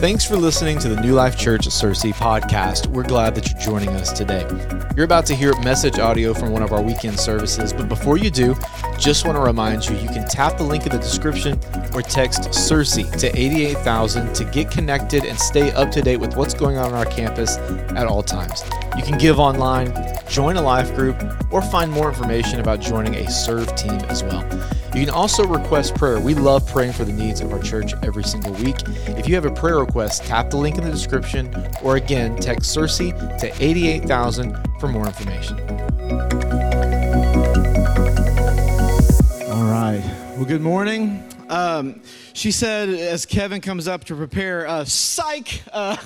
Thanks for listening to the New Life Church at Searcy podcast. We're glad that you're joining us today. You're about to hear message audio from one of our weekend services, but before you do, just want to remind you you can tap the link in the description or text Searcy to 88000 to get connected and stay up to date with what's going on on our campus at all times. You can give online, join a life group, or find more information about joining a serve team as well. You can also request prayer. We love praying for the needs of our church every single week. If you have a prayer request, tap the link in the description or again, text Searcy to 88000 for more information. All right. Well, good morning. Um, she said, as Kevin comes up to prepare, uh, psych. Uh,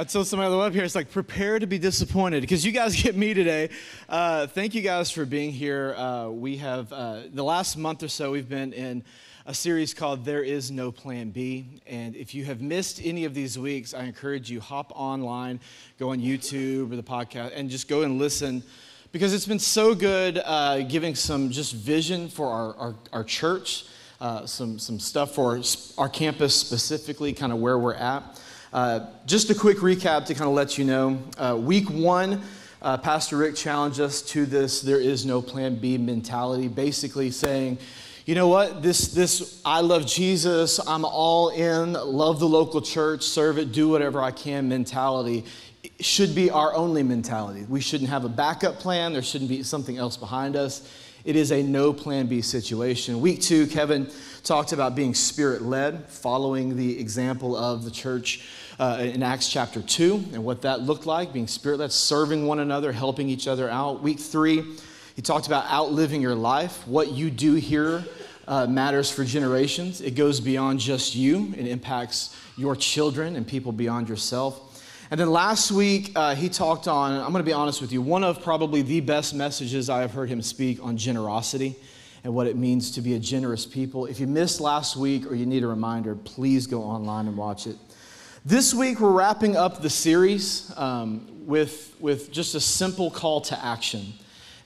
I told somebody on the web here, it's like prepare to be disappointed because you guys get me today. Uh, thank you guys for being here. Uh, we have, uh, the last month or so, we've been in a series called There Is No Plan B. And if you have missed any of these weeks, I encourage you hop online, go on YouTube or the podcast, and just go and listen because it's been so good uh, giving some just vision for our, our, our church, uh, some, some stuff for our campus specifically, kind of where we're at. Uh, just a quick recap to kind of let you know. Uh, week one, uh, Pastor Rick challenged us to this there is no plan B mentality, basically saying, you know what, this, this I love Jesus, I'm all in, love the local church, serve it, do whatever I can. Mentality. Should be our only mentality. We shouldn't have a backup plan, there shouldn't be something else behind us. It is a no plan B situation. Week two, Kevin talked about being spirit led, following the example of the church uh, in Acts chapter 2 and what that looked like, being spirit led, serving one another, helping each other out. Week three, he talked about outliving your life. What you do here uh, matters for generations, it goes beyond just you, it impacts your children and people beyond yourself. And then last week, uh, he talked on, I'm going to be honest with you, one of probably the best messages I have heard him speak on generosity and what it means to be a generous people. If you missed last week or you need a reminder, please go online and watch it. This week, we're wrapping up the series um, with, with just a simple call to action.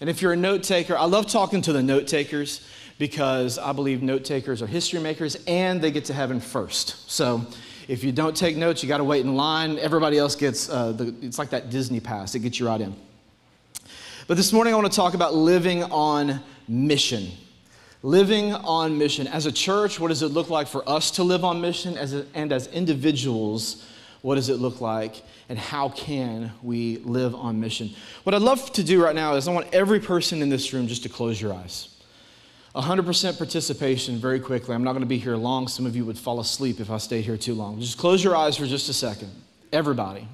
And if you're a note taker, I love talking to the note takers because I believe note takers are history makers and they get to heaven first. So if you don't take notes, you got to wait in line. Everybody else gets, uh, the, it's like that Disney pass, it gets you right in. But this morning, I want to talk about living on mission. Living on mission. As a church, what does it look like for us to live on mission? As a, and as individuals, what does it look like? And how can we live on mission? What I'd love to do right now is I want every person in this room just to close your eyes. 100% participation very quickly. I'm not going to be here long. Some of you would fall asleep if I stayed here too long. Just close your eyes for just a second. Everybody.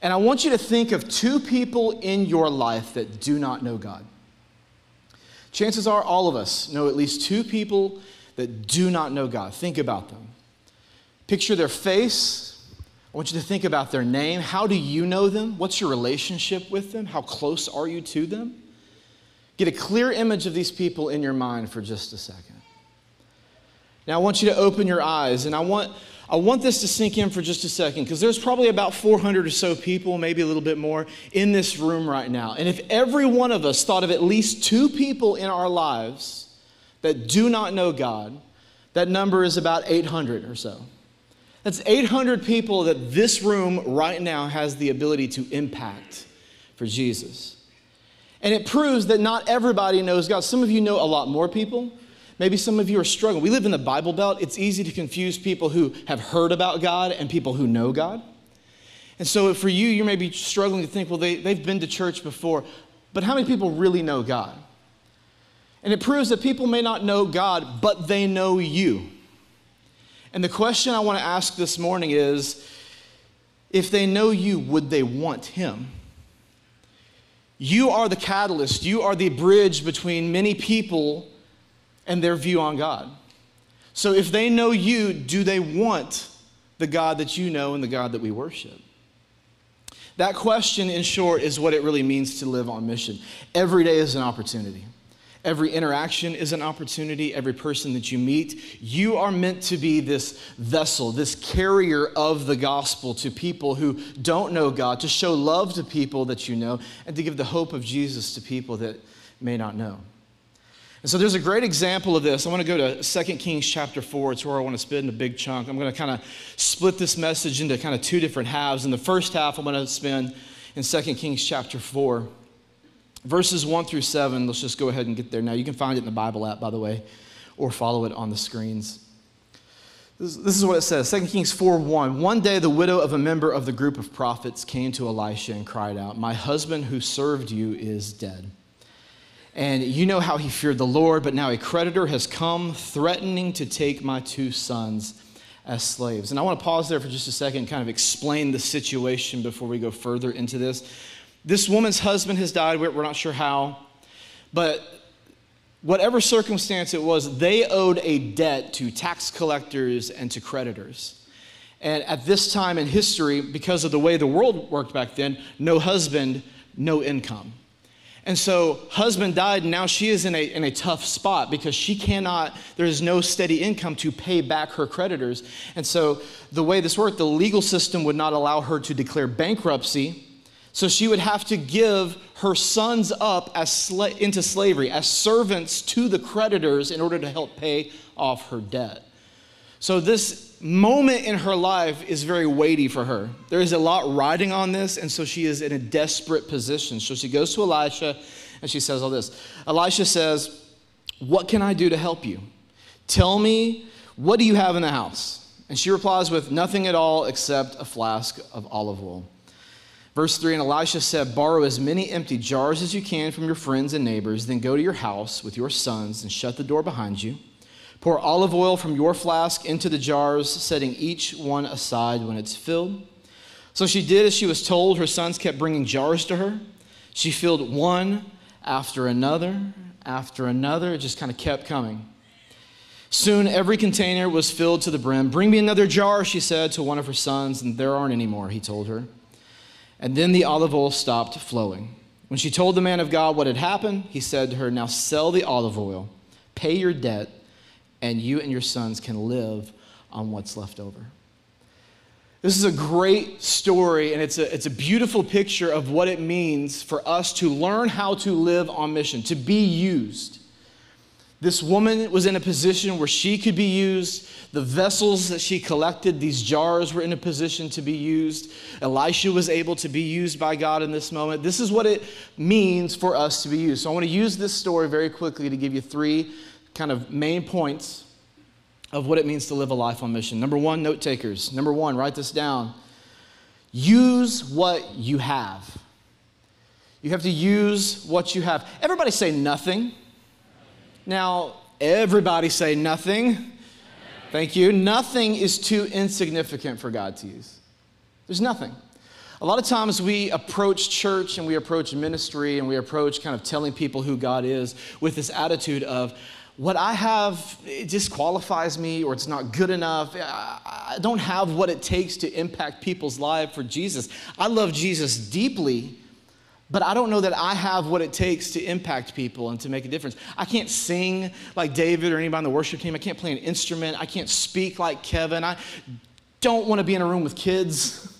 And I want you to think of two people in your life that do not know God. Chances are all of us know at least two people that do not know God. Think about them. Picture their face. I want you to think about their name. How do you know them? What's your relationship with them? How close are you to them? Get a clear image of these people in your mind for just a second. Now, I want you to open your eyes, and I want, I want this to sink in for just a second because there's probably about 400 or so people, maybe a little bit more, in this room right now. And if every one of us thought of at least two people in our lives that do not know God, that number is about 800 or so. That's 800 people that this room right now has the ability to impact for Jesus. And it proves that not everybody knows God. Some of you know a lot more people. Maybe some of you are struggling. We live in the Bible Belt. It's easy to confuse people who have heard about God and people who know God. And so for you, you may be struggling to think, well, they, they've been to church before, but how many people really know God? And it proves that people may not know God, but they know you. And the question I want to ask this morning is if they know you, would they want Him? You are the catalyst, you are the bridge between many people and their view on God. So if they know you, do they want the God that you know and the God that we worship? That question, in short, is what it really means to live on mission. Every day is an opportunity. Every interaction is an opportunity. Every person that you meet, you are meant to be this vessel, this carrier of the gospel to people who don't know God, to show love to people that you know, and to give the hope of Jesus to people that may not know. And so there's a great example of this. I want to go to 2 Kings chapter 4. It's where I want to spend a big chunk. I'm going to kind of split this message into kind of two different halves. In the first half, I'm going to spend in 2 Kings chapter 4, verses 1 through 7. Let's just go ahead and get there now. You can find it in the Bible app, by the way, or follow it on the screens. This, is what it says 2 Kings 4 1. One day, the widow of a member of the group of prophets came to Elisha and cried out, My husband who served you is dead. And you know how he feared the Lord, but now a creditor has come threatening to take my two sons as slaves. And I want to pause there for just a second and kind of explain the situation before we go further into this. This woman's husband has died, we're not sure how, but whatever circumstance it was, they owed a debt to tax collectors and to creditors. And at this time in history, because of the way the world worked back then, no husband, no income. And so, husband died, and now she is in a, in a tough spot because she cannot, there is no steady income to pay back her creditors. And so, the way this worked, the legal system would not allow her to declare bankruptcy. So, she would have to give her sons up as sla- into slavery, as servants to the creditors in order to help pay off her debt. So, this moment in her life is very weighty for her. There is a lot riding on this, and so she is in a desperate position. So she goes to Elisha and she says all this. Elisha says, What can I do to help you? Tell me, what do you have in the house? And she replies with, Nothing at all except a flask of olive oil. Verse 3 And Elisha said, Borrow as many empty jars as you can from your friends and neighbors, then go to your house with your sons and shut the door behind you. Pour olive oil from your flask into the jars, setting each one aside when it's filled. So she did as she was told. Her sons kept bringing jars to her. She filled one after another, after another. It just kind of kept coming. Soon every container was filled to the brim. Bring me another jar, she said to one of her sons, and there aren't any more, he told her. And then the olive oil stopped flowing. When she told the man of God what had happened, he said to her, Now sell the olive oil, pay your debt and you and your sons can live on what's left over. This is a great story, and it's a, it's a beautiful picture of what it means for us to learn how to live on mission, to be used. This woman was in a position where she could be used. The vessels that she collected, these jars, were in a position to be used. Elisha was able to be used by God in this moment. This is what it means for us to be used. So I want to use this story very quickly to give you three kind of main points of what it means to live a life on mission. Number one, note takers. Number one, write this down. Use what you have. You have to use what you have. Everybody say nothing. Now, everybody say nothing. Thank you. Nothing is too insignificant for God to use. There's nothing. A lot of times we approach church and we approach ministry and we approach kind of telling people who God is with this attitude of, what I have disqualifies me or it's not good enough. I don't have what it takes to impact people's lives for Jesus. I love Jesus deeply, but I don't know that I have what it takes to impact people and to make a difference. I can't sing like David or anybody on the worship team. I can't play an instrument. I can't speak like Kevin. I don't want to be in a room with kids.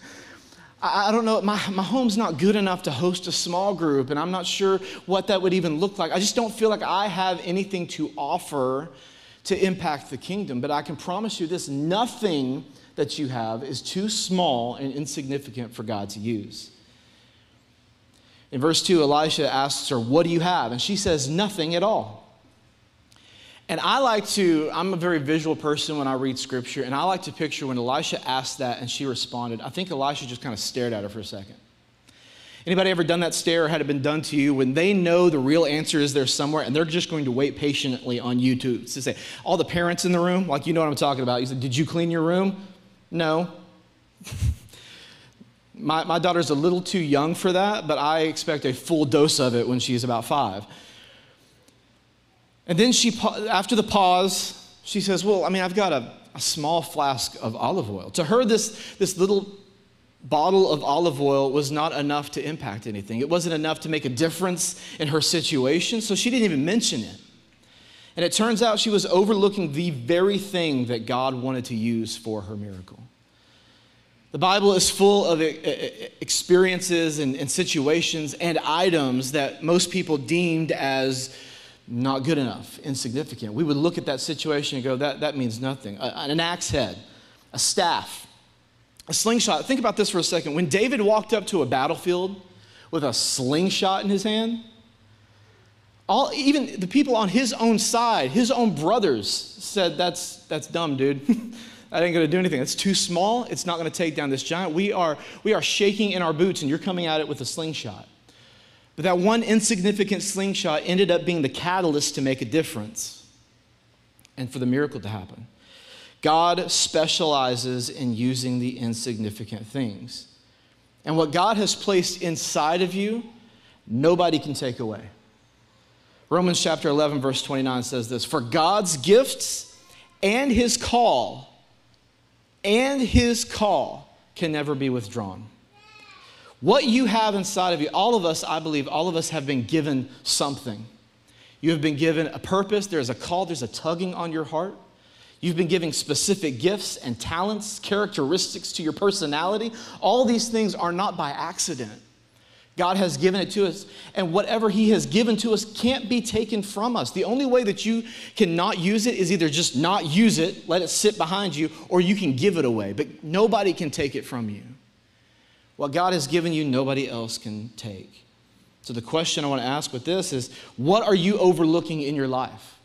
I, don't know, my, my home's not good enough to host a small group, and I'm not sure what that would even look like. I just don't feel like I have anything to offer to impact the kingdom. But I can promise you this nothing that you have is too small and insignificant for God to use. In verse 2, Elisha asks her, What do you have? And she says, Nothing at all. And I like to, I'm a very visual person when I read scripture, and I like to picture when Elisha asked that and she responded, I think Elisha just kind of stared at her for a second. Anybody ever done that stare or had it been done to you when they know the real answer is there somewhere and they're just going to wait patiently on you to, to say, all the parents in the room, like you know what I'm talking about. You said, Did you clean your room? No. my, my daughter's a little too young for that, but I expect a full dose of it when she's about five. And then she, after the pause, she says, Well, I mean, I've got a, a small flask of olive oil. To her, this, this little bottle of olive oil was not enough to impact anything. It wasn't enough to make a difference in her situation, so she didn't even mention it. And it turns out she was overlooking the very thing that God wanted to use for her miracle. The Bible is full of experiences and, and situations and items that most people deemed as not good enough, insignificant. We would look at that situation and go, that, that means nothing. An axe head, a staff, a slingshot. Think about this for a second. When David walked up to a battlefield with a slingshot in his hand, all, even the people on his own side, his own brothers, said, That's, that's dumb, dude. that ain't gonna do anything. It's too small. It's not gonna take down this giant. We are, we are shaking in our boots, and you're coming at it with a slingshot. But that one insignificant slingshot ended up being the catalyst to make a difference and for the miracle to happen. God specializes in using the insignificant things. And what God has placed inside of you, nobody can take away. Romans chapter 11, verse 29 says this For God's gifts and his call, and his call can never be withdrawn. What you have inside of you, all of us, I believe, all of us have been given something. You have been given a purpose, there's a call, there's a tugging on your heart. You've been given specific gifts and talents, characteristics to your personality. All these things are not by accident. God has given it to us, and whatever He has given to us can't be taken from us. The only way that you cannot use it is either just not use it, let it sit behind you, or you can give it away, but nobody can take it from you. What God has given you, nobody else can take. So, the question I want to ask with this is what are you overlooking in your life?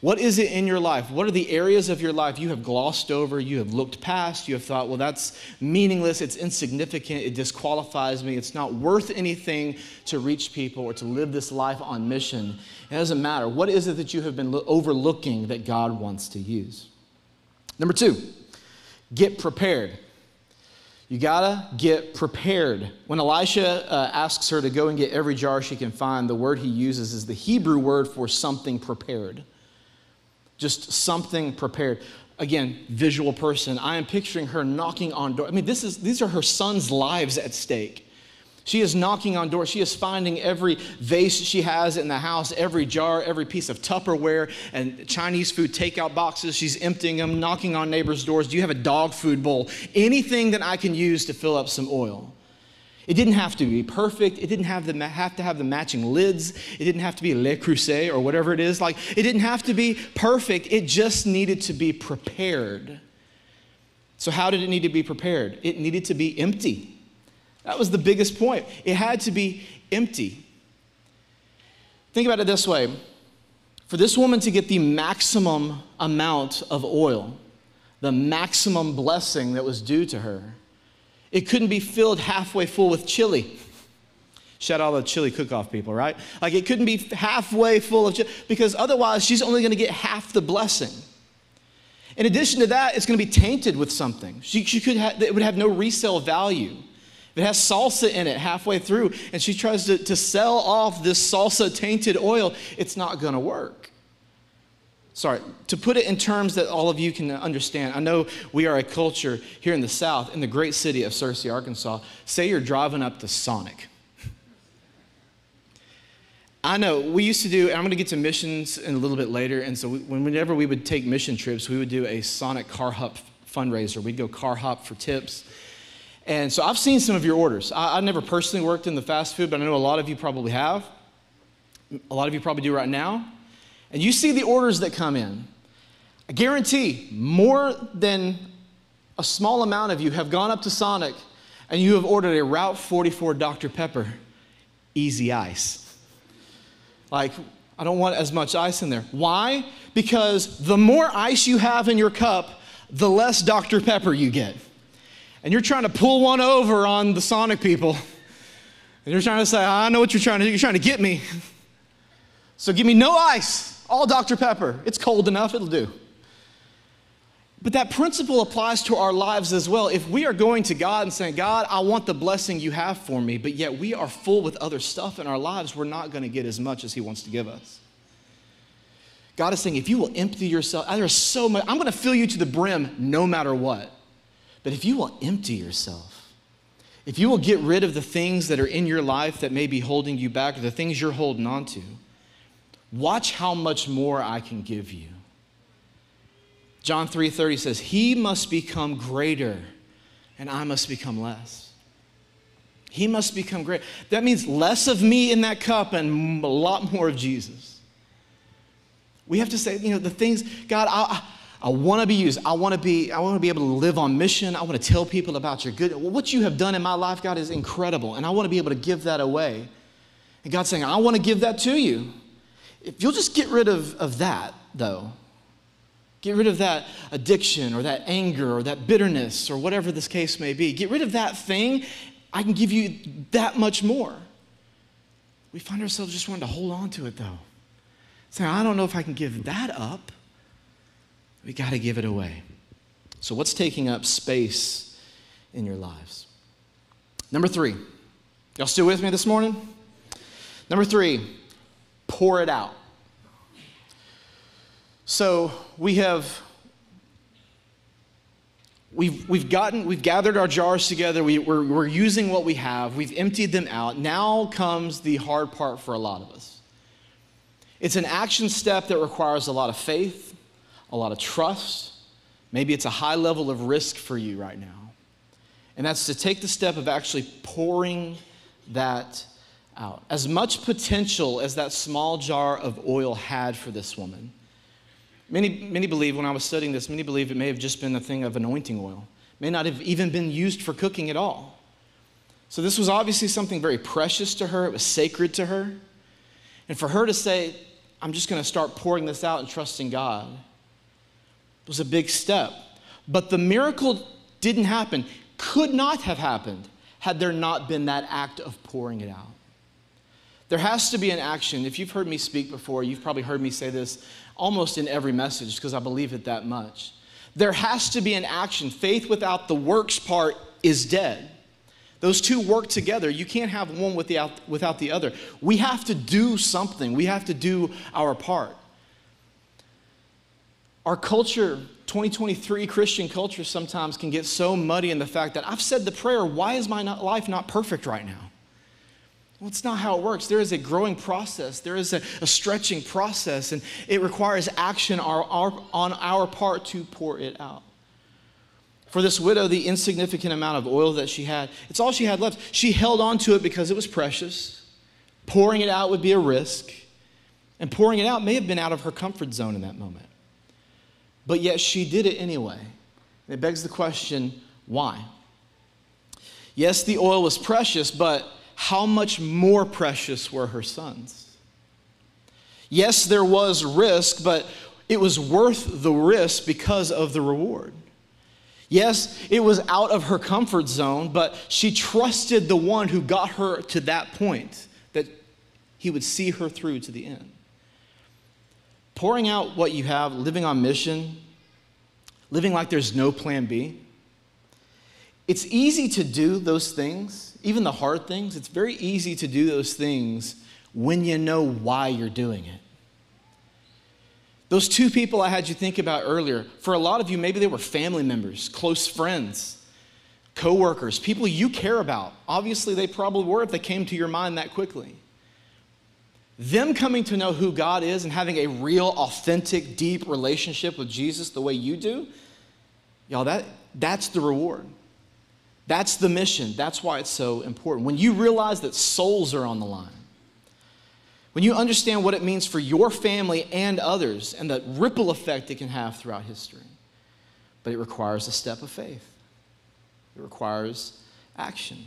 What is it in your life? What are the areas of your life you have glossed over, you have looked past, you have thought, well, that's meaningless, it's insignificant, it disqualifies me, it's not worth anything to reach people or to live this life on mission? It doesn't matter. What is it that you have been overlooking that God wants to use? Number two, get prepared. You gotta get prepared. When Elisha uh, asks her to go and get every jar she can find, the word he uses is the Hebrew word for something prepared. Just something prepared. Again, visual person. I am picturing her knocking on doors. I mean, this is, these are her son's lives at stake. She is knocking on doors. She is finding every vase she has in the house, every jar, every piece of Tupperware and Chinese food takeout boxes. She's emptying them, knocking on neighbors' doors. Do you have a dog food bowl? Anything that I can use to fill up some oil. It didn't have to be perfect. It didn't have, the, have to have the matching lids. It didn't have to be Le Creuset or whatever it is. Like, it didn't have to be perfect. It just needed to be prepared. So, how did it need to be prepared? It needed to be empty. That was the biggest point. It had to be empty. Think about it this way for this woman to get the maximum amount of oil, the maximum blessing that was due to her, it couldn't be filled halfway full with chili. Shout out all the chili cook off people, right? Like it couldn't be halfway full of chili because otherwise she's only going to get half the blessing. In addition to that, it's going to be tainted with something. She, she could have, it would have no resale value. If it has salsa in it halfway through, and she tries to, to sell off this salsa tainted oil. It's not going to work. Sorry, to put it in terms that all of you can understand, I know we are a culture here in the South, in the great city of Searcy, Arkansas. Say you're driving up to Sonic. I know we used to do, and I'm going to get to missions in a little bit later. And so, we, whenever we would take mission trips, we would do a Sonic car hop fundraiser. We'd go car hop for tips. And so I've seen some of your orders. I, I never personally worked in the fast food, but I know a lot of you probably have. A lot of you probably do right now. And you see the orders that come in. I guarantee more than a small amount of you have gone up to Sonic and you have ordered a Route 44 Dr. Pepper, easy ice. Like, I don't want as much ice in there. Why? Because the more ice you have in your cup, the less Dr. Pepper you get and you're trying to pull one over on the Sonic people. And you're trying to say, I know what you're trying to do. You're trying to get me. So give me no ice, all Dr. Pepper. It's cold enough, it'll do. But that principle applies to our lives as well. If we are going to God and saying, God, I want the blessing you have for me, but yet we are full with other stuff in our lives, we're not going to get as much as He wants to give us. God is saying, if you will empty yourself, there's so much, I'm going to fill you to the brim no matter what. But if you will empty yourself, if you will get rid of the things that are in your life that may be holding you back or the things you're holding on to, watch how much more I can give you. John 3:30 says, "He must become greater and I must become less." He must become great. That means less of me in that cup and a lot more of Jesus. We have to say, you know, the things, God, I, I want to be used. I want to be, I want to be able to live on mission. I want to tell people about your good. What you have done in my life, God, is incredible. And I want to be able to give that away. And God's saying, I want to give that to you. If you'll just get rid of, of that, though, get rid of that addiction or that anger or that bitterness or whatever this case may be, get rid of that thing, I can give you that much more. We find ourselves just wanting to hold on to it, though. Saying, I don't know if I can give that up. We got to give it away. So, what's taking up space in your lives? Number three. Y'all still with me this morning? Number three, pour it out. So, we have We've, we've gotten, we've gathered our jars together. We, we're, we're using what we have. We've emptied them out. Now comes the hard part for a lot of us. It's an action step that requires a lot of faith, a lot of trust. Maybe it's a high level of risk for you right now. And that's to take the step of actually pouring that out. As much potential as that small jar of oil had for this woman, many, many believe, when I was studying this, many believe it may have just been a thing of anointing oil, may not have even been used for cooking at all. So this was obviously something very precious to her, it was sacred to her. And for her to say, I'm just going to start pouring this out and trusting God, was a big step. But the miracle didn't happen, could not have happened had there not been that act of pouring it out. There has to be an action. If you've heard me speak before, you've probably heard me say this almost in every message because I believe it that much. There has to be an action. Faith without the works part is dead. Those two work together. You can't have one without, without the other. We have to do something, we have to do our part. Our culture, 2023 Christian culture, sometimes can get so muddy in the fact that I've said the prayer, why is my life not perfect right now? Well, it's not how it works. There is a growing process, there is a, a stretching process, and it requires action our, our, on our part to pour it out. For this widow, the insignificant amount of oil that she had, it's all she had left. She held on to it because it was precious. Pouring it out would be a risk, and pouring it out may have been out of her comfort zone in that moment but yet she did it anyway. And it begs the question why? Yes, the oil was precious, but how much more precious were her sons? Yes, there was risk, but it was worth the risk because of the reward. Yes, it was out of her comfort zone, but she trusted the one who got her to that point, that he would see her through to the end pouring out what you have, living on mission, living like there's no plan B. It's easy to do those things, even the hard things. It's very easy to do those things when you know why you're doing it. Those two people I had you think about earlier, for a lot of you, maybe they were family members, close friends, coworkers, people you care about. Obviously, they probably were if they came to your mind that quickly. Them coming to know who God is and having a real, authentic, deep relationship with Jesus the way you do, y'all, that, that's the reward. That's the mission. That's why it's so important. When you realize that souls are on the line, when you understand what it means for your family and others and the ripple effect it can have throughout history, but it requires a step of faith, it requires action.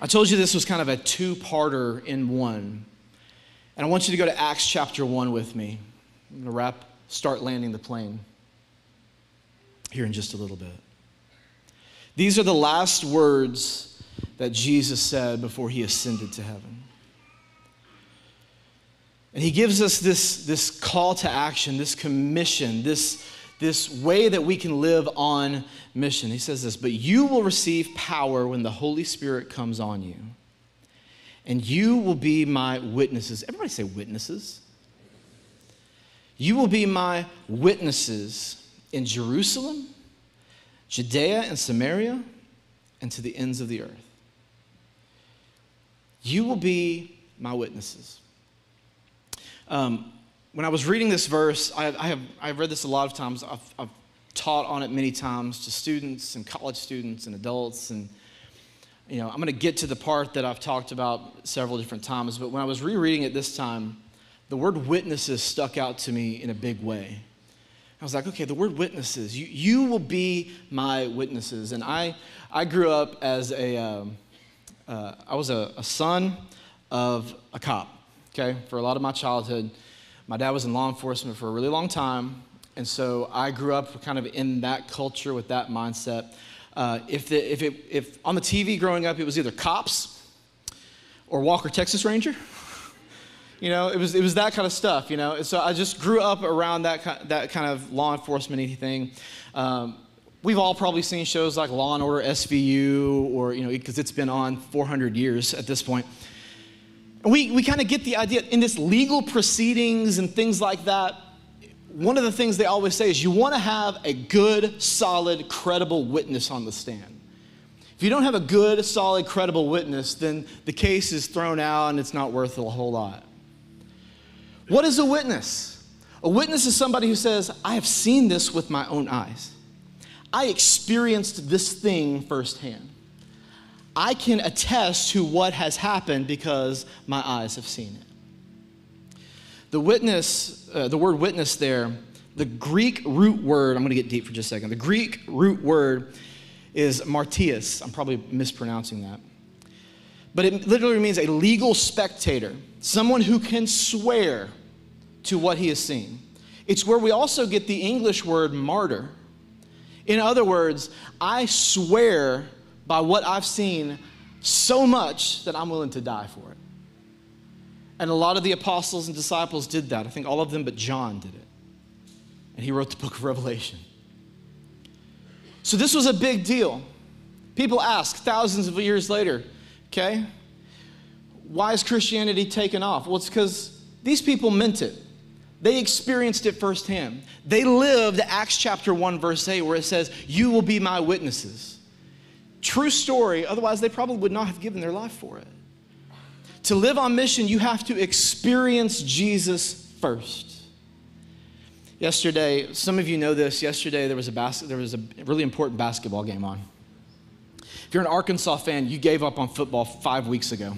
I told you this was kind of a two parter in one. And I want you to go to Acts chapter 1 with me. I'm going to wrap, start landing the plane here in just a little bit. These are the last words that Jesus said before he ascended to heaven. And he gives us this, this call to action, this commission, this this way that we can live on mission. He says this, but you will receive power when the Holy Spirit comes on you. And you will be my witnesses. Everybody say witnesses. You will be my witnesses in Jerusalem, Judea, and Samaria, and to the ends of the earth. You will be my witnesses. Um, when I was reading this verse, I, I, have I've read this a lot of times. I've, I've taught on it many times to students and college students and adults. And, you know, I'm going to get to the part that I've talked about several different times. But when I was rereading it this time, the word witnesses stuck out to me in a big way. I was like, okay, the word witnesses, you, you will be my witnesses. And I, I grew up as a, um, uh, I was a, a son of a cop, okay, for a lot of my childhood. My dad was in law enforcement for a really long time. And so I grew up kind of in that culture with that mindset. Uh, if, the, if, it, if on the TV growing up, it was either cops or Walker, Texas Ranger. You know, it was, it was that kind of stuff, you know. So I just grew up around that, that kind of law enforcement thing. Um, we've all probably seen shows like Law and Order SVU, or, you know, because it's been on 400 years at this point. And we, we kind of get the idea in this legal proceedings and things like that. One of the things they always say is you want to have a good, solid, credible witness on the stand. If you don't have a good, solid, credible witness, then the case is thrown out and it's not worth a whole lot. What is a witness? A witness is somebody who says, I have seen this with my own eyes. I experienced this thing firsthand. I can attest to what has happened because my eyes have seen it. The witness, uh, the word witness there, the Greek root word, I'm going to get deep for just a second. The Greek root word is martias. I'm probably mispronouncing that. But it literally means a legal spectator, someone who can swear to what he has seen. It's where we also get the English word martyr. In other words, I swear by what I've seen so much that I'm willing to die for it. And a lot of the apostles and disciples did that. I think all of them but John did it. And he wrote the book of Revelation. So this was a big deal. People ask thousands of years later, okay? Why is Christianity taken off? Well, it's because these people meant it. They experienced it firsthand. They lived Acts chapter 1, verse 8, where it says, You will be my witnesses. True story, otherwise, they probably would not have given their life for it. To live on mission, you have to experience Jesus first. Yesterday, some of you know this, yesterday there was a, bas- there was a really important basketball game on. If you're an Arkansas fan, you gave up on football five weeks ago.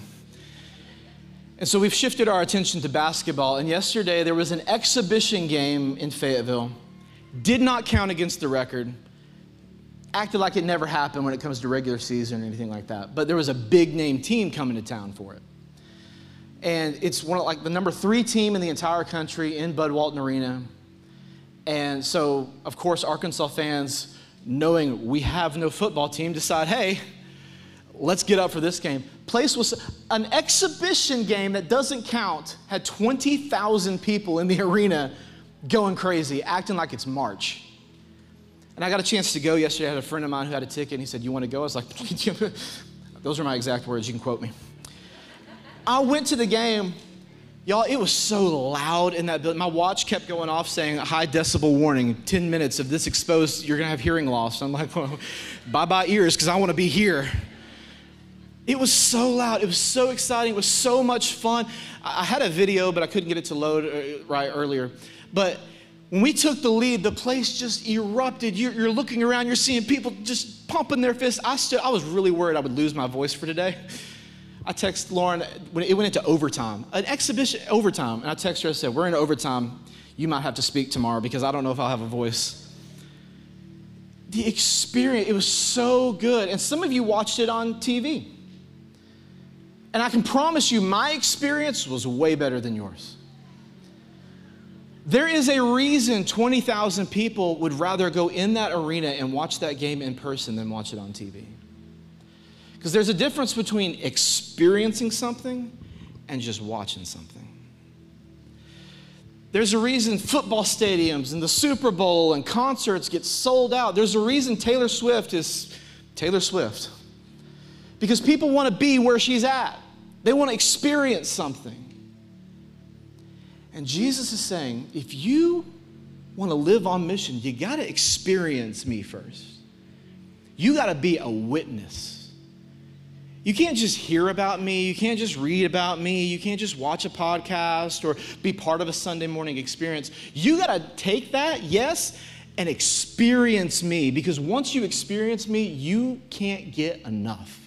And so we've shifted our attention to basketball. And yesterday there was an exhibition game in Fayetteville. Did not count against the record. Acted like it never happened when it comes to regular season or anything like that. But there was a big name team coming to town for it. And it's one of like the number three team in the entire country in Bud Walton Arena. And so, of course, Arkansas fans, knowing we have no football team, decide, hey, let's get up for this game. Place was an exhibition game that doesn't count, had 20,000 people in the arena going crazy, acting like it's March. And I got a chance to go yesterday. I had a friend of mine who had a ticket, and he said, You want to go? I was like, Those are my exact words. You can quote me. I went to the game. Y'all, it was so loud in that building. My watch kept going off saying high decibel warning, 10 minutes of this exposed, you're gonna have hearing loss. I'm like, well, bye bye ears, because I wanna be here. It was so loud. It was so exciting. It was so much fun. I had a video, but I couldn't get it to load uh, right earlier. But when we took the lead, the place just erupted. You're, you're looking around, you're seeing people just pumping their fists. I, stood, I was really worried I would lose my voice for today. I texted Lauren when it went into overtime, an exhibition overtime, and I texted her. I said, "We're in overtime. You might have to speak tomorrow because I don't know if I'll have a voice." The experience, it was so good, and some of you watched it on TV. And I can promise you, my experience was way better than yours. There is a reason 20,000 people would rather go in that arena and watch that game in person than watch it on TV. Because there's a difference between experiencing something and just watching something. There's a reason football stadiums and the Super Bowl and concerts get sold out. There's a reason Taylor Swift is Taylor Swift. Because people want to be where she's at, they want to experience something. And Jesus is saying, if you want to live on mission, you got to experience me first. You got to be a witness. You can't just hear about me. You can't just read about me. You can't just watch a podcast or be part of a Sunday morning experience. You got to take that, yes, and experience me because once you experience me, you can't get enough.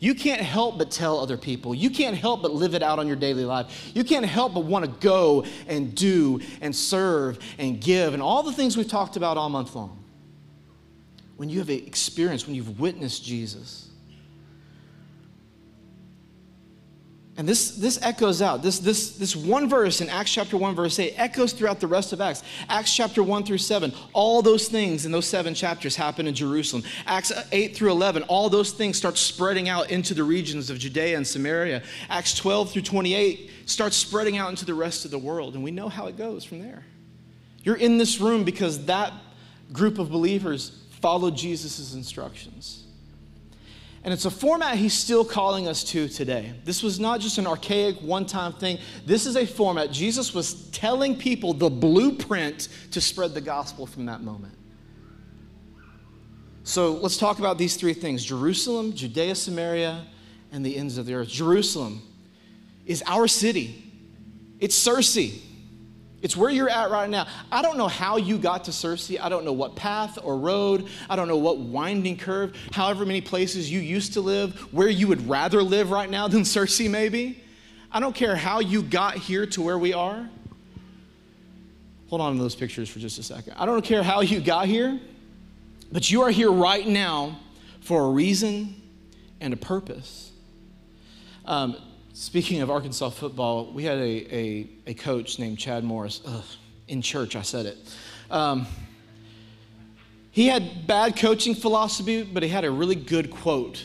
You can't help but tell other people. You can't help but live it out on your daily life. You can't help but want to go and do and serve and give and all the things we've talked about all month long. When you have experienced, when you've witnessed Jesus. And this, this echoes out. This, this, this one verse in Acts chapter 1, verse 8 echoes throughout the rest of Acts. Acts chapter 1 through 7, all those things in those seven chapters happen in Jerusalem. Acts 8 through 11, all those things start spreading out into the regions of Judea and Samaria. Acts 12 through 28 starts spreading out into the rest of the world. And we know how it goes from there. You're in this room because that group of believers followed Jesus' instructions. And it's a format he's still calling us to today. This was not just an archaic one time thing. This is a format. Jesus was telling people the blueprint to spread the gospel from that moment. So let's talk about these three things Jerusalem, Judea, Samaria, and the ends of the earth. Jerusalem is our city, it's Searcy. It's where you're at right now. I don't know how you got to Searcy. I don't know what path or road. I don't know what winding curve, however many places you used to live, where you would rather live right now than Searcy, maybe. I don't care how you got here to where we are. Hold on to those pictures for just a second. I don't care how you got here, but you are here right now for a reason and a purpose. Um, Speaking of Arkansas football, we had a, a, a coach named Chad Morris. Ugh, in church, I said it. Um, he had bad coaching philosophy, but he had a really good quote.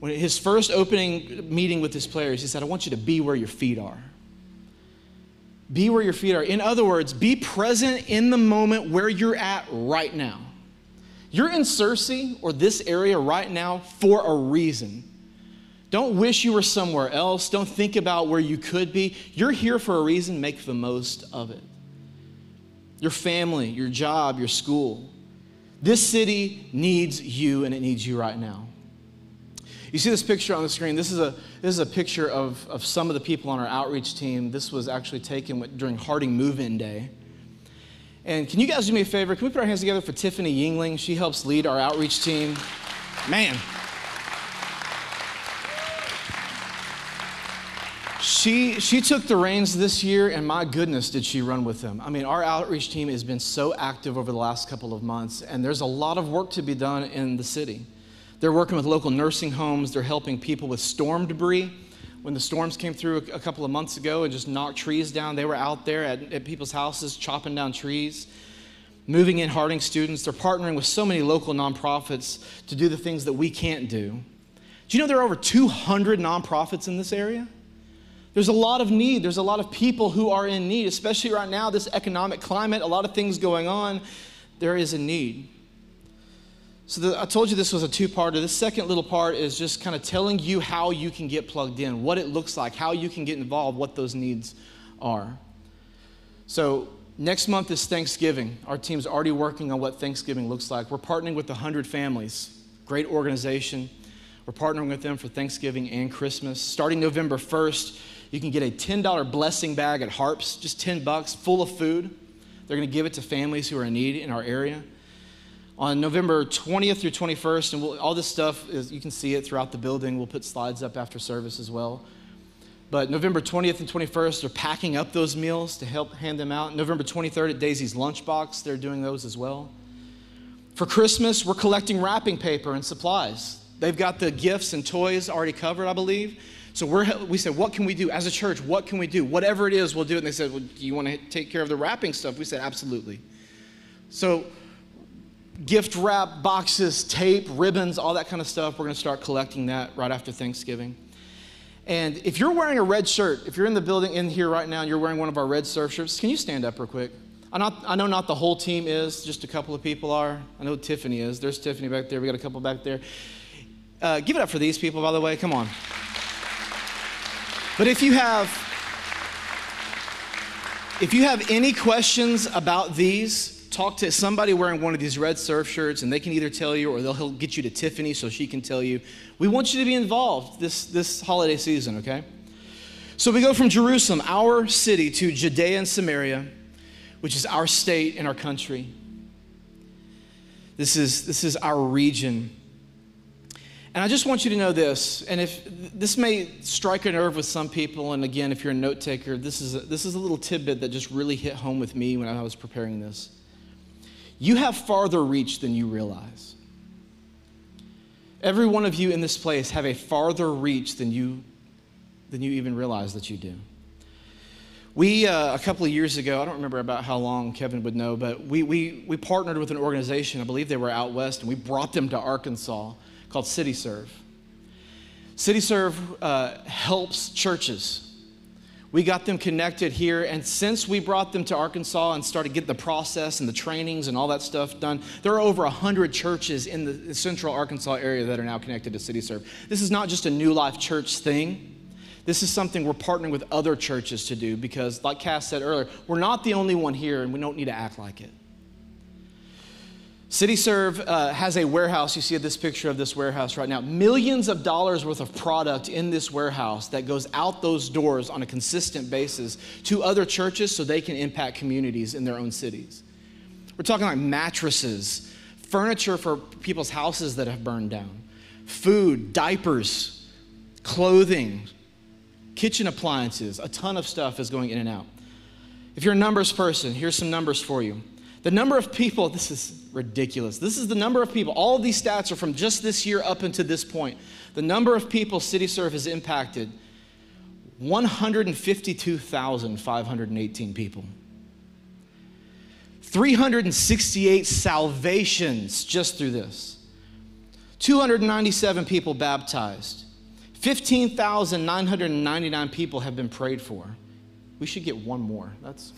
When his first opening meeting with his players, he said, I want you to be where your feet are. Be where your feet are. In other words, be present in the moment where you're at right now. You're in Searcy or this area right now for a reason. Don't wish you were somewhere else. Don't think about where you could be. You're here for a reason. Make the most of it. Your family, your job, your school. This city needs you, and it needs you right now. You see this picture on the screen. This is a, this is a picture of, of some of the people on our outreach team. This was actually taken during Harding Move In Day. And can you guys do me a favor? Can we put our hands together for Tiffany Yingling? She helps lead our outreach team. Man, She, she took the reins this year, and my goodness, did she run with them. I mean, our outreach team has been so active over the last couple of months, and there's a lot of work to be done in the city. They're working with local nursing homes, they're helping people with storm debris. When the storms came through a, couple of months ago and just knocked trees down, they were out there at, at people's houses chopping down trees moving in Harding students. They're partnering with so many local nonprofits to do the things that we can't do. Do you know there are over 200 nonprofits in this area? There's a lot of need. There's a lot of people who are in need, especially right now, this economic climate, a lot of things going on. There is a need. So the, I told you this was a two-parter. This second little part is just kind of telling you how you can get plugged in, what it looks like, how you can get involved, what those needs are. So next month is Thanksgiving. Our team's already working on what Thanksgiving looks like. We're partnering with 100 families, great organization. We're partnering with them for Thanksgiving and Christmas. Starting November 1st, you can get a $10 blessing bag at Harps, just 10 bucks, full of food. They're going to give it to families who are in need in our area. On November 20th through 21st, and we'll, all this stuff is you can see it throughout the building. We'll put slides up after service as well. But November 20th and 21st, they're packing up those meals to help hand them out. November 23rd at Daisy's Lunchbox, they're doing those as well. For Christmas, we're collecting wrapping paper and supplies. They've got the gifts and toys already covered, I believe. So we're, we said, what can we do as a church? What can we do? Whatever it is, we'll do it. And they said, well, do you want to take care of the wrapping stuff? We said, absolutely. So gift wrap, boxes, tape, ribbons, all that kind of stuff, we're going to start collecting that right after Thanksgiving. And if you're wearing a red shirt, if you're in the building in here right now and you're wearing one of our red surf shirts, can you stand up real quick? I, not, I know not the whole team is, just a couple of people are. I know Tiffany is. There's Tiffany back there. We got a couple back there. Uh, give it up for these people, by the way. Come on. But if you have if you have any questions about these, talk to somebody wearing one of these red surf shirts and they can either tell you or they'll get you to Tiffany so she can tell you. We want you to be involved this, this holiday season, okay? So we go from Jerusalem, our city, to Judea and Samaria, which is our state and our country. This is, this is our region. And I just want you to know this, and if this may strike a nerve with some people, and again, if you're a note taker, this is a, this is a little tidbit that just really hit home with me when I was preparing this. You have farther reach than you realize. Every one of you in this place have a farther reach than you than you even realize that you do. We, uh, a couple of years ago, I don't remember about how long Kevin would know, but we, we, we partnered with an organization, I believe they were out west, and we brought them to Arkansas called CityServe. CityServe uh, helps churches. We got them connected here, and since we brought them to Arkansas and started getting the process and the trainings and all that stuff done, there are over 100 churches in the central Arkansas area that are now connected to CityServe. This is not just a New Life Church thing. This is something we're partnering with other churches to do because, like Cass said earlier, we're not the only one here and we don't need to act like it. CityServe uh, has a warehouse. You see this picture of this warehouse right now. Millions of dollars worth of product in this warehouse that goes out those doors on a consistent basis to other churches so they can impact communities in their own cities. We're talking like mattresses, furniture for people's houses that have burned down, food, diapers, clothing, kitchen appliances, a ton of stuff is going in and out. If you're a numbers person, here's some numbers for you. The number of people, this is ridiculous. This is the number of people. All of these stats are from just this year up until this point. The number of people CityServe has impacted 152,518 people. 368 salvations just through this. 297 people baptized. 15,999 people have been prayed for. We should get one more. That's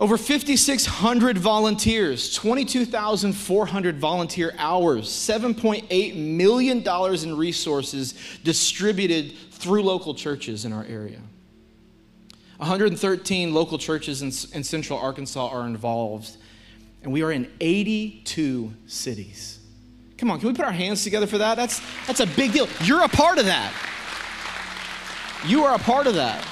Over 5,600 volunteers, 22,400 volunteer hours, $7.8 million in resources distributed through local churches in our area. 113 local churches in, in central Arkansas are involved, and we are in 82 cities. Come on, can we put our hands together for that? That's, that's a big deal. You're a part of that. You are a part of that.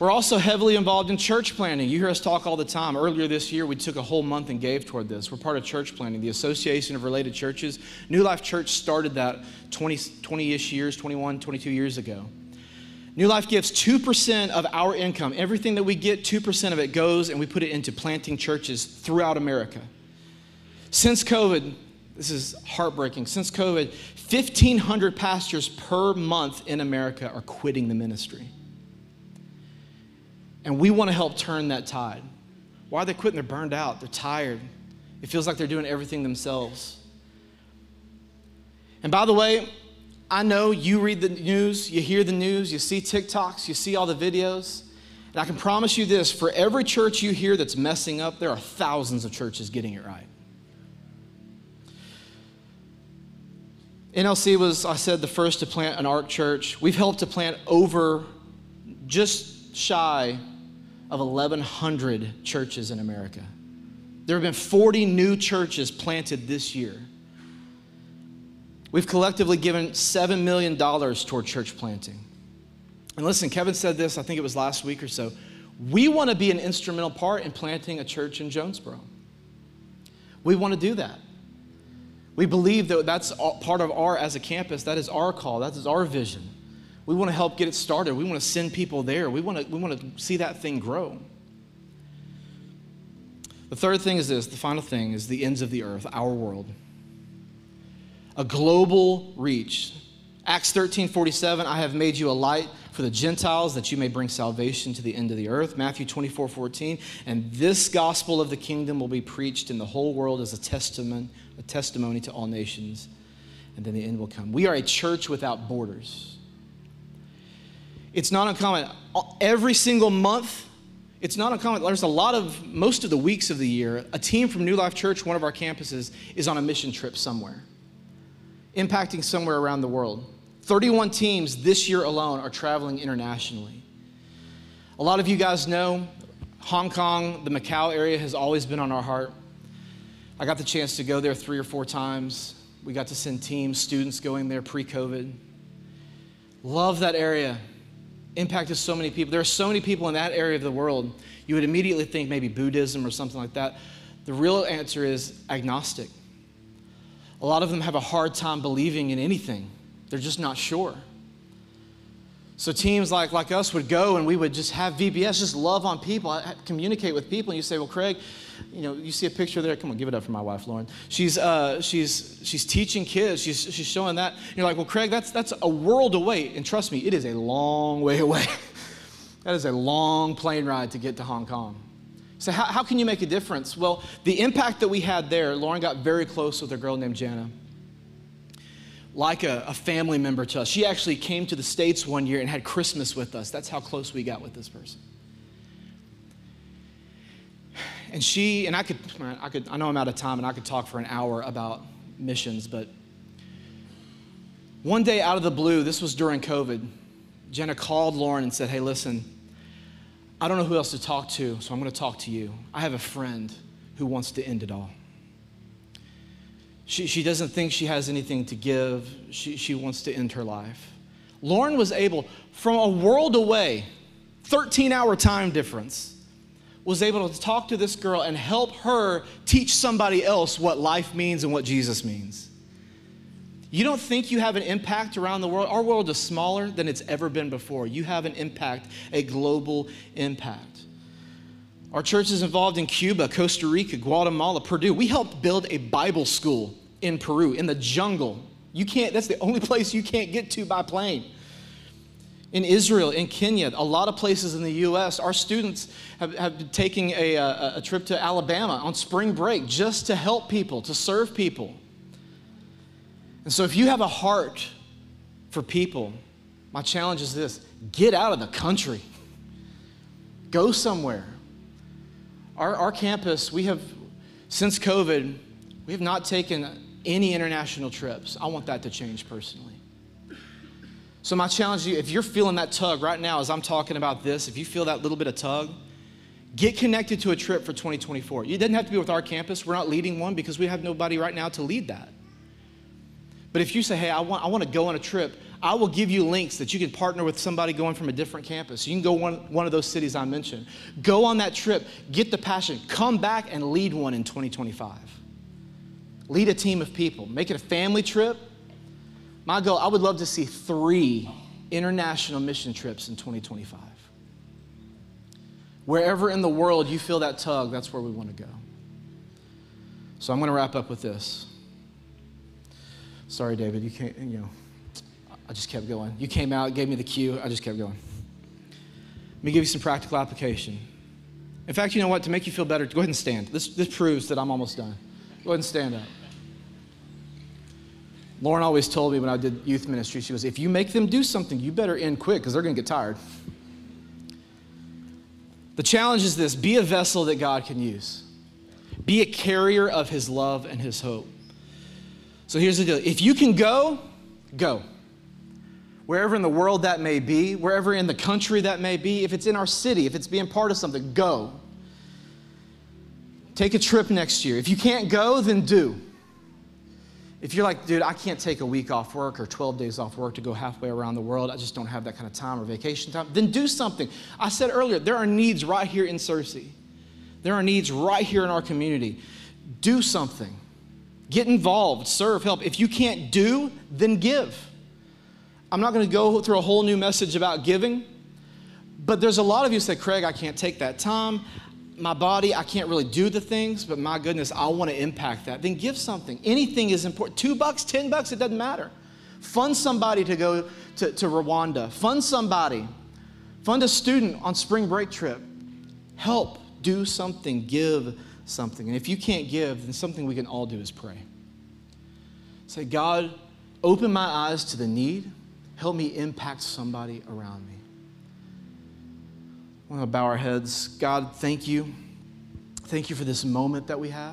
We're also heavily involved in church planting. You hear us talk all the time. Earlier this year, we took a whole month and gave toward this. We're part of church planting, the Association of Related Churches. New Life Church started that 20 ish years, 21, 22 years ago. New Life gives 2% of our income. Everything that we get, 2% of it goes and we put it into planting churches throughout America. Since COVID, this is heartbreaking. Since COVID, 1,500 pastors per month in America are quitting the ministry. And we want to help turn that tide. Why are they quitting? They're burned out, they're tired. It feels like they're doing everything themselves. And by the way, I know you read the news, you hear the news, you see TikToks, you see all the videos. And I can promise you this for every church you hear that's messing up, there are thousands of churches getting it right. NLC was, I said, the first to plant an ARC church. We've helped to plant over just shy of 1,100 churches in America. There have been 40 new churches planted this year. We've collectively given $7 million toward church planting. And listen, Kevin said this, I think it was last week or so. We want to be an instrumental part in planting a church in Jonesboro. We want to do that. We believe that that's part of our, as a campus, that is our call, that is our vision. We want to help get it started. We want to send people there. We want to, we want to see that thing grow. The third thing is this the final thing is the ends of the earth, our world. A global reach. Acts 13 47, I have made you a light for the Gentiles that you may bring salvation to the end of the earth. Matthew 24 14, and this gospel of the kingdom will be preached in the whole world as a testament, a testimony to all nations, and then the end will come. We are a church without borders. It's not uncommon. Every single month, it's not uncommon. There's a lot of, most of the weeks of the year, a team from New Life Church, one of our campuses, is on a mission trip somewhere, impacting somewhere around the world. 31 teams this year alone are traveling internationally. A lot of you guys know Hong Kong, the Macau area has always been on our heart. I got the chance to go there three or four times. We got to send teams, students going there pre COVID. Love that area impacted so many people. There are so many people in that area of the world. You would immediately think maybe Buddhism or something like that. The real answer is agnostic. A lot of them have a hard time believing in anything, they're just not sure. So teams like, like us would go and we would just have VBS, just love on people, communicate with people. And you say, well, Craig, you know, you see a picture there. Come on, give it up for my wife, Lauren. She's, uh, she's, she's teaching kids. She's, she's showing that. You're like, well, Craig, that's, that's a world away. And trust me, it is a long way away. that is a long plane ride to get to Hong Kong. So how, how can you make a difference? Well, the impact that we had there, Lauren got very close with a girl named Jana like a, a, family member to us. She actually came to the States one year and had Christmas with us. That's how close we got with this person. And she, and I could, I could, I know I'm out of time and I could talk for an hour about missions, but one day out of the blue, this was during COVID, Jenna called Lauren and said, Hey, listen, I don't know who else to talk to, so I'm going to talk to you. I have a friend who wants to end it all. She, she doesn't think she has anything to give. She, she wants to end her life. Lauren was able, from a world away, 13 hour time difference, was able to talk to this girl and help her teach somebody else what life means and what Jesus means. You don't think you have an impact around the world? Our world is smaller than it's ever been before. You have an impact, a global impact. Our church is involved in Cuba, Costa Rica, Guatemala, Peru. We helped build a Bible school in Peru, in the jungle. You can't, that's the only place you can't get to by plane. In Israel, in Kenya, a lot of places in the U.S., our students have, have been taking a, a, a trip to Alabama on spring break just to help people, to serve people. And so, if you have a heart for people, my challenge is this get out of the country, go somewhere. Our, our campus, we have, since COVID, we have not taken any international trips. I want that to change personally. So, my challenge to you if you're feeling that tug right now as I'm talking about this, if you feel that little bit of tug, get connected to a trip for 2024. You didn't have to be with our campus. We're not leading one because we have nobody right now to lead that. But if you say, hey, I want, I want to go on a trip, I will give you links that you can partner with somebody going from a different campus. You can go one, one of those cities I mentioned. Go on that trip, get the passion, come back and lead one in 2025. Lead a team of people, make it a family trip. My goal, I would love to see three international mission trips in 2025. Wherever in the world you feel that tug, that's where we want to go. So I'm going to wrap up with this. Sorry, David, you can't, you know. I just kept going. You came out, gave me the cue, I just kept going. Let me give you some practical application. In fact, you know what? To make you feel better, go ahead and stand. This, this proves that I'm almost done. Go ahead and stand up. Lauren always told me when I did youth ministry, she goes, if you make them do something, you better end quick because they're going to get tired. The challenge is this be a vessel that God can use, be a carrier of his love and his hope. So here's the deal if you can go, go wherever in the world that may be, wherever in the country that may be, if it's in our city, if it's being part of something, go. Take a trip next year. If you can't go, then do. If you're like, dude, I can't take a week off work or 12 days off work to go halfway around the world, I just don't have that kind of time or vacation time, then do something. I said earlier, there are needs right here in Searcy, There are needs right here in our community. Do something. Get involved, serve, help. If you can't do, then give. I'm not going to go through a whole new message about giving, but there's a lot of you say, Craig, I can't take that time. My body, I can't really do the things, but my goodness, I want to impact that. Then give something. Anything is important. Two bucks, ten bucks, it doesn't matter. Fund somebody to go to, to Rwanda. Fund somebody. Fund a student on spring break trip. Help, do something, give something. And if you can't give, then something we can all do is pray. Say, God, open my eyes to the need Help me impact somebody around me. Want to bow our heads. God, thank you. Thank you for this moment that we have.